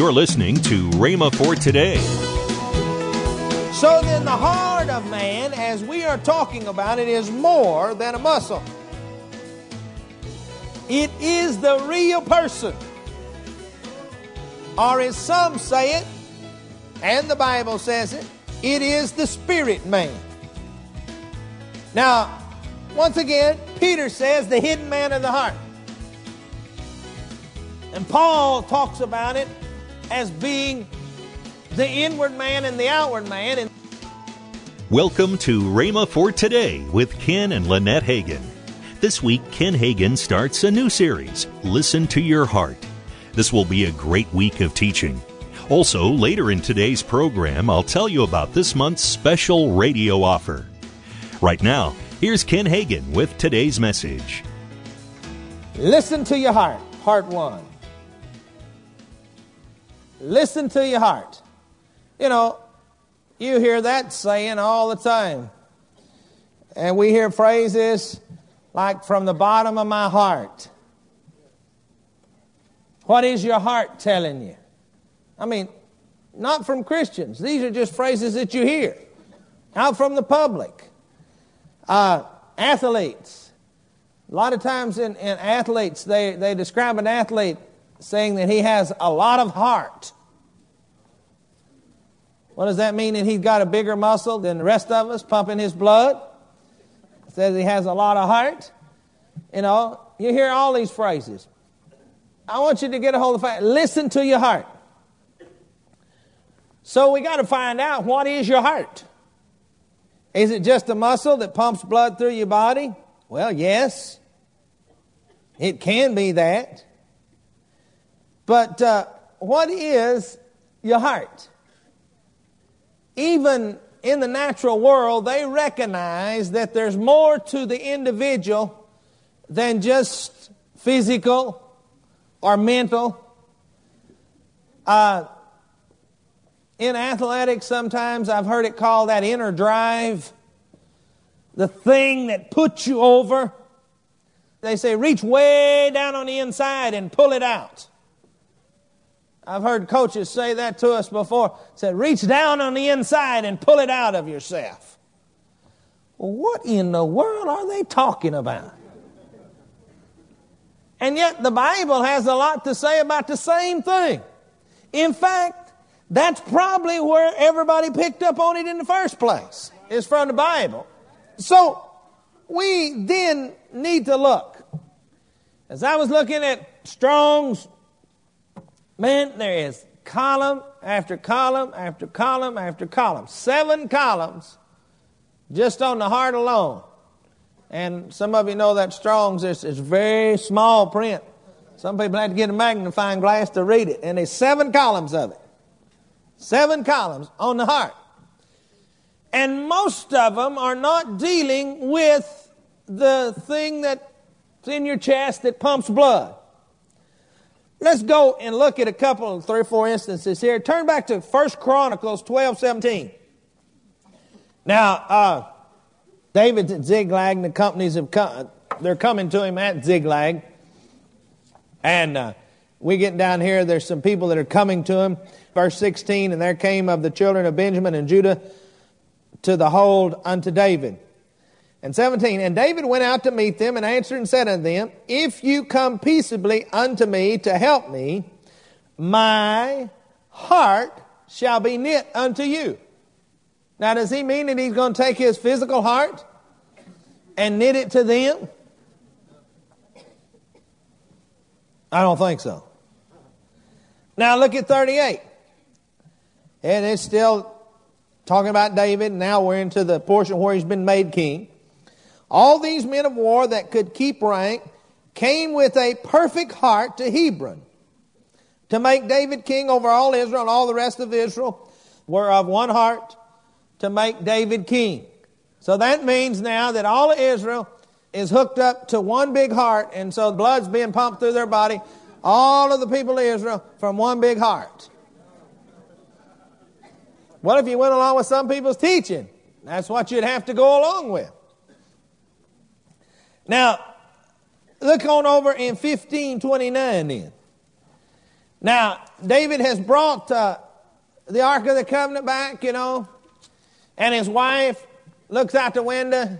You're listening to Rhema for today. So then, the heart of man, as we are talking about it, is more than a muscle. It is the real person. Or as some say it, and the Bible says it, it is the spirit man. Now, once again, Peter says the hidden man of the heart. And Paul talks about it as being the inward man and the outward man. And Welcome to Rhema for Today with Ken and Lynette Hagin. This week, Ken Hagin starts a new series, Listen to Your Heart. This will be a great week of teaching. Also, later in today's program, I'll tell you about this month's special radio offer. Right now, here's Ken Hagin with today's message. listen to your heart, part one. Listen to your heart. You know, you hear that saying all the time. And we hear phrases like from the bottom of my heart. What is your heart telling you? I mean, not from Christians. These are just phrases that you hear out from the public. Uh, athletes. A lot of times in, in athletes, they, they describe an athlete saying that he has a lot of heart. What does that mean? That he's got a bigger muscle than the rest of us pumping his blood? says he has a lot of heart. You know, you hear all these phrases. I want you to get a hold of fact. Listen to your heart. So we got to find out what is your heart. Is it just a muscle that pumps blood through your body? Well, yes. It can be that. But uh, what is your heart? Even in the natural world, they recognize that there's more to the individual than just physical or mental. Uh, in athletics, sometimes I've heard it called that inner drive, the thing that puts you over. They say, reach way down on the inside and pull it out. I've heard coaches say that to us before. Said, reach down on the inside and pull it out of yourself. Well, what in the world are they talking about? And yet the Bible has a lot to say about the same thing. In fact, that's probably where everybody picked up on it in the first place, is from the Bible. So we then need to look. As I was looking at Strong's Man, there is column after column after column after column. Seven columns just on the heart alone. And some of you know that Strong's is, is very small print. Some people had to get a magnifying glass to read it. And there's seven columns of it. Seven columns on the heart. And most of them are not dealing with the thing that's in your chest that pumps blood. Let's go and look at a couple, of three or four instances here. Turn back to First Chronicles 12, 17. Now, uh, David's at Ziklag, and the companies have come, they're coming to him at Ziklag. And uh, we get down here, there's some people that are coming to him. Verse 16, and there came of the children of Benjamin and Judah to the hold unto David. And 17, and David went out to meet them and answered and said unto them, If you come peaceably unto me to help me, my heart shall be knit unto you. Now, does he mean that he's going to take his physical heart and knit it to them? I don't think so. Now, look at 38. And it's still talking about David. Now we're into the portion where he's been made king. All these men of war that could keep rank came with a perfect heart to Hebron to make David king over all Israel and all the rest of Israel were of one heart to make David king. So that means now that all of Israel is hooked up to one big heart, and so the blood's being pumped through their body. All of the people of Israel from one big heart. What if you went along with some people's teaching? That's what you'd have to go along with. Now, look on over in 1529 then. Now, David has brought uh, the Ark of the Covenant back, you know, and his wife looks out the window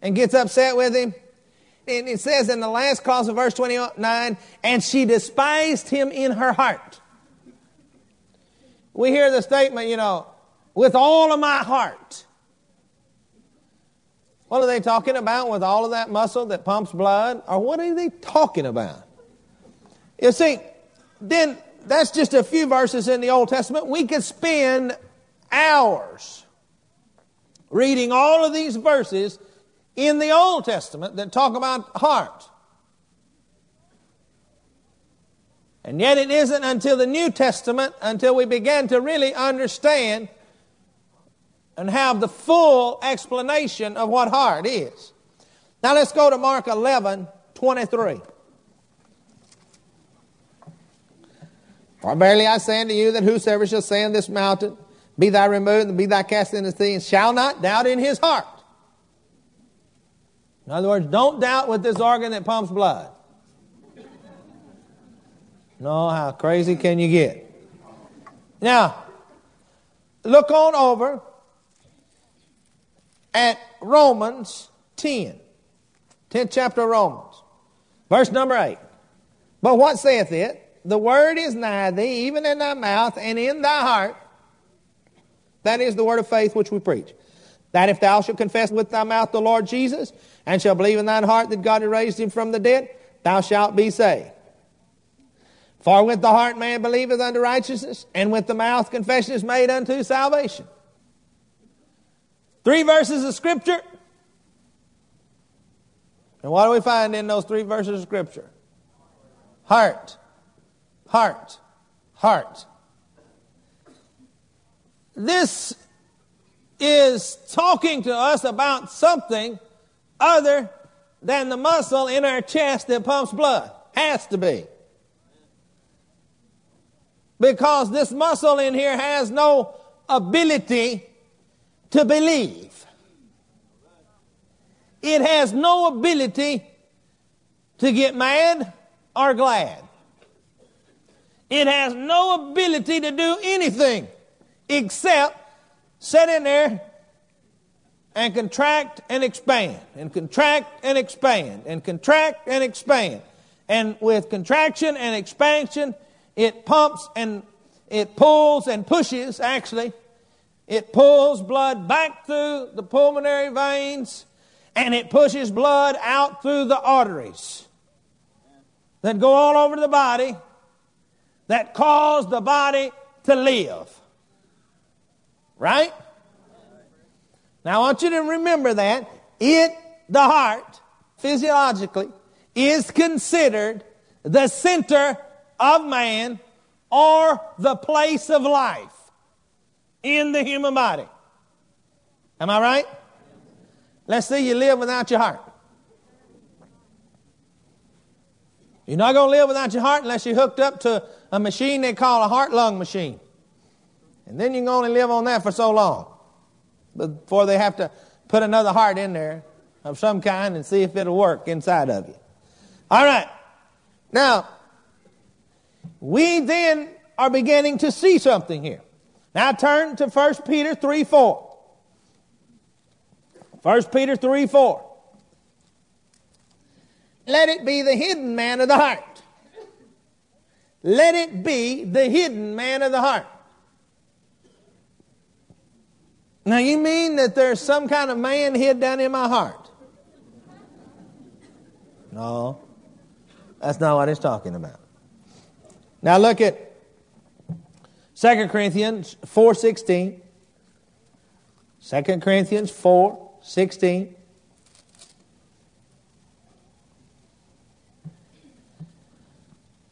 and gets upset with him. And it says in the last clause of verse 29, and she despised him in her heart. We hear the statement, you know, with all of my heart. What are they talking about with all of that muscle that pumps blood? Or what are they talking about? You see, then that's just a few verses in the Old Testament. We could spend hours reading all of these verses in the Old Testament that talk about heart. And yet it isn't until the New Testament until we begin to really understand and have the full explanation of what heart is. Now let's go to Mark 11, 23. For verily I say unto you that whosoever shall say in this mountain, Be thou removed and be thou cast into the sea, and shall not doubt in his heart. In other words, don't doubt with this organ that pumps blood. No, how crazy can you get? Now, look on over at Romans 10. 10th chapter of Romans. Verse number 8. But what saith it? The word is nigh thee, even in thy mouth and in thy heart. That is the word of faith which we preach. That if thou shalt confess with thy mouth the Lord Jesus, and shalt believe in thine heart that God had raised him from the dead, thou shalt be saved. For with the heart man believeth unto righteousness, and with the mouth confession is made unto salvation. Three verses of Scripture. And what do we find in those three verses of Scripture? Heart heart, heart. This is talking to us about something other than the muscle in our chest that pumps blood. Has to be. Because this muscle in here has no ability to believe. It has no ability to get mad or glad. It has no ability to do anything except sit in there and contract and expand, and contract and expand, and contract and expand. And with contraction and expansion, it pumps and it pulls and pushes, actually. It pulls blood back through the pulmonary veins and it pushes blood out through the arteries that go all over the body that cause the body to live. Right? Now I want you to remember that. It, the heart, physiologically, is considered the center of man or the place of life in the human body. Am I right? Let's say you live without your heart. You're not going to live without your heart unless you're hooked up to a machine they call a heart lung machine. And then you can only live on that for so long before they have to put another heart in there of some kind and see if it'll work inside of you. All right. Now, we then are beginning to see something here. Now turn to 1 Peter 3 4. 1 Peter 3 4. Let it be the hidden man of the heart let it be the hidden man of the heart. Now, you mean that there's some kind of man hid down in my heart? No, that's not what he's talking about. Now, look at 2 Corinthians 4.16. 2 Corinthians 4.16.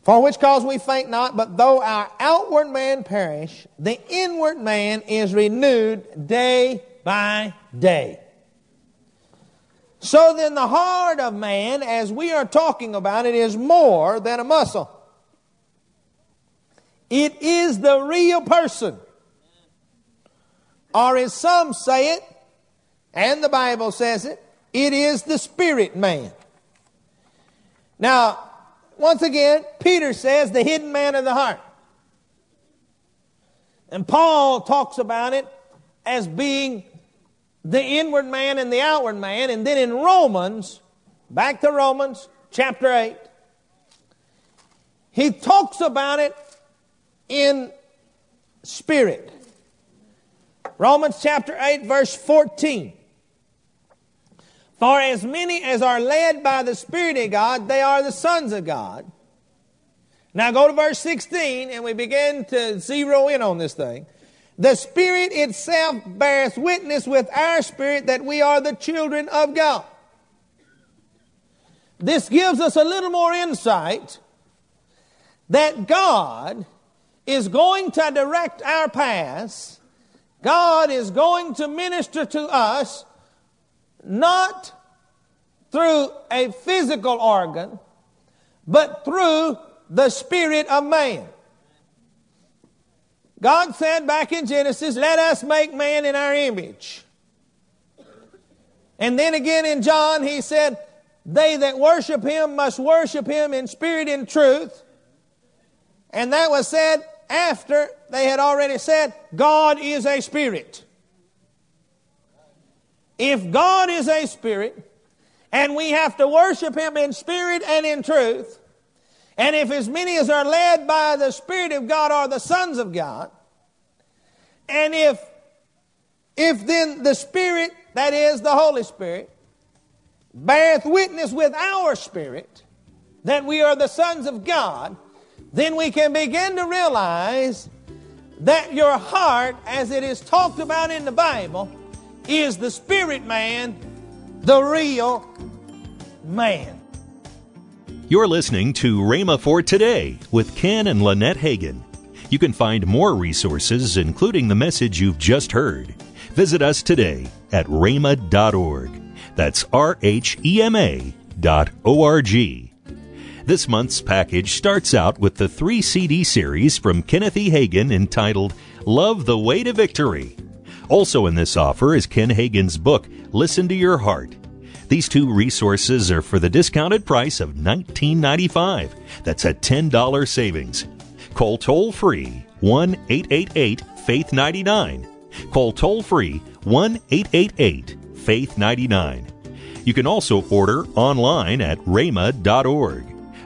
For which cause we faint not, but though our outward man perish, the inward man is renewed day by day. So then, the heart of man, as we are talking about it, is more than a muscle. It is the real person. Or as some say it, and the Bible says it, it is the spirit man. Now, once again, Peter says the hidden man of the heart. And Paul talks about it as being the inward man and the outward man. And then in Romans, back to Romans chapter 8, he talks about it in spirit. Romans chapter 8, verse 14. For as many as are led by the Spirit of God, they are the sons of God. Now go to verse 16 and we begin to zero in on this thing. The Spirit itself bears witness with our spirit that we are the children of God. This gives us a little more insight that God is going to direct our paths. God is going to minister to us not through a physical organ, but through the spirit of man. God said back in Genesis, let us make man in our image. And then again in John, he said, they that worship him must worship him in spirit and truth. And that was said after they had already said, God is a spirit. If God is a spirit, and we have to worship Him in spirit and in truth, and if as many as are led by the Spirit of God are the sons of God, and if if then the Spirit, that is the Holy Spirit, beareth witness with our spirit that we are the sons of God, then we can begin to realize that your heart, as it is talked about in the Bible, is the spirit man, the real man. You're listening to Rhema for Today with Ken and Lynette Hagin. You can find more resources, including the message you've just heard. Visit us today at rhema.org. That's R H E M A dot O R G. This month's package starts out with the three CD series from Kenneth E. Hagin entitled Love the Way to Victory. Also in this offer is Ken Hagin's book, Listen to Your Heart. These two resources are for the discounted price of $19.95. That's a $10 savings. Call toll free 1 888 Faith 99. Call toll free 1 888 Faith 99. You can also order online at rhema.org.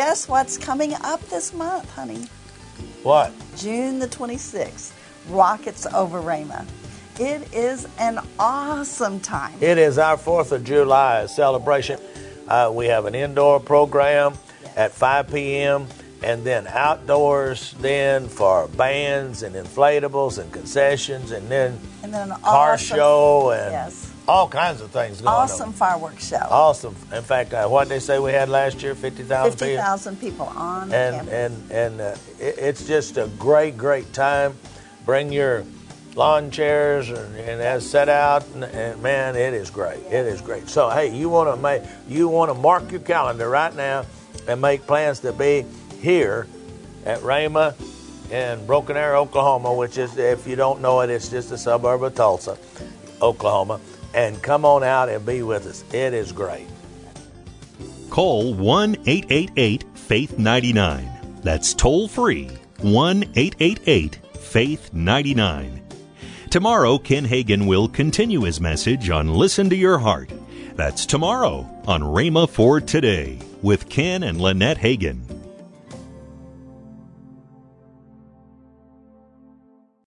Guess what's coming up this month, honey? What? June the 26th. Rockets over Rhema. It is an awesome time. It is our 4th of July celebration. Uh, we have an indoor program at 5 p.m. and then outdoors then for bands and inflatables and concessions and then, And then an car awesome- show and Yes. All kinds of things going Awesome on. fireworks show. Awesome. In fact, uh, what they say we had last year, 50,000 people. 50,000 people on and campus. and and uh, it, it's just a great great time bring your lawn chairs and, and as set out and, and man it is great it is great so hey you want to make you want to mark your calendar right now and make plans to be here at Rhema in Broken Arrow, Oklahoma, which is, if you don't know it, it's just a suburb of Tulsa, Oklahoma. And come on out and be with us. It is great. Call 1 888 Faith 99. That's toll free 1 888 Faith 99. Tomorrow, Ken Hagin will continue his message on Listen to Your Heart. That's tomorrow on Rhema for Today with Ken and Lynette Hagin.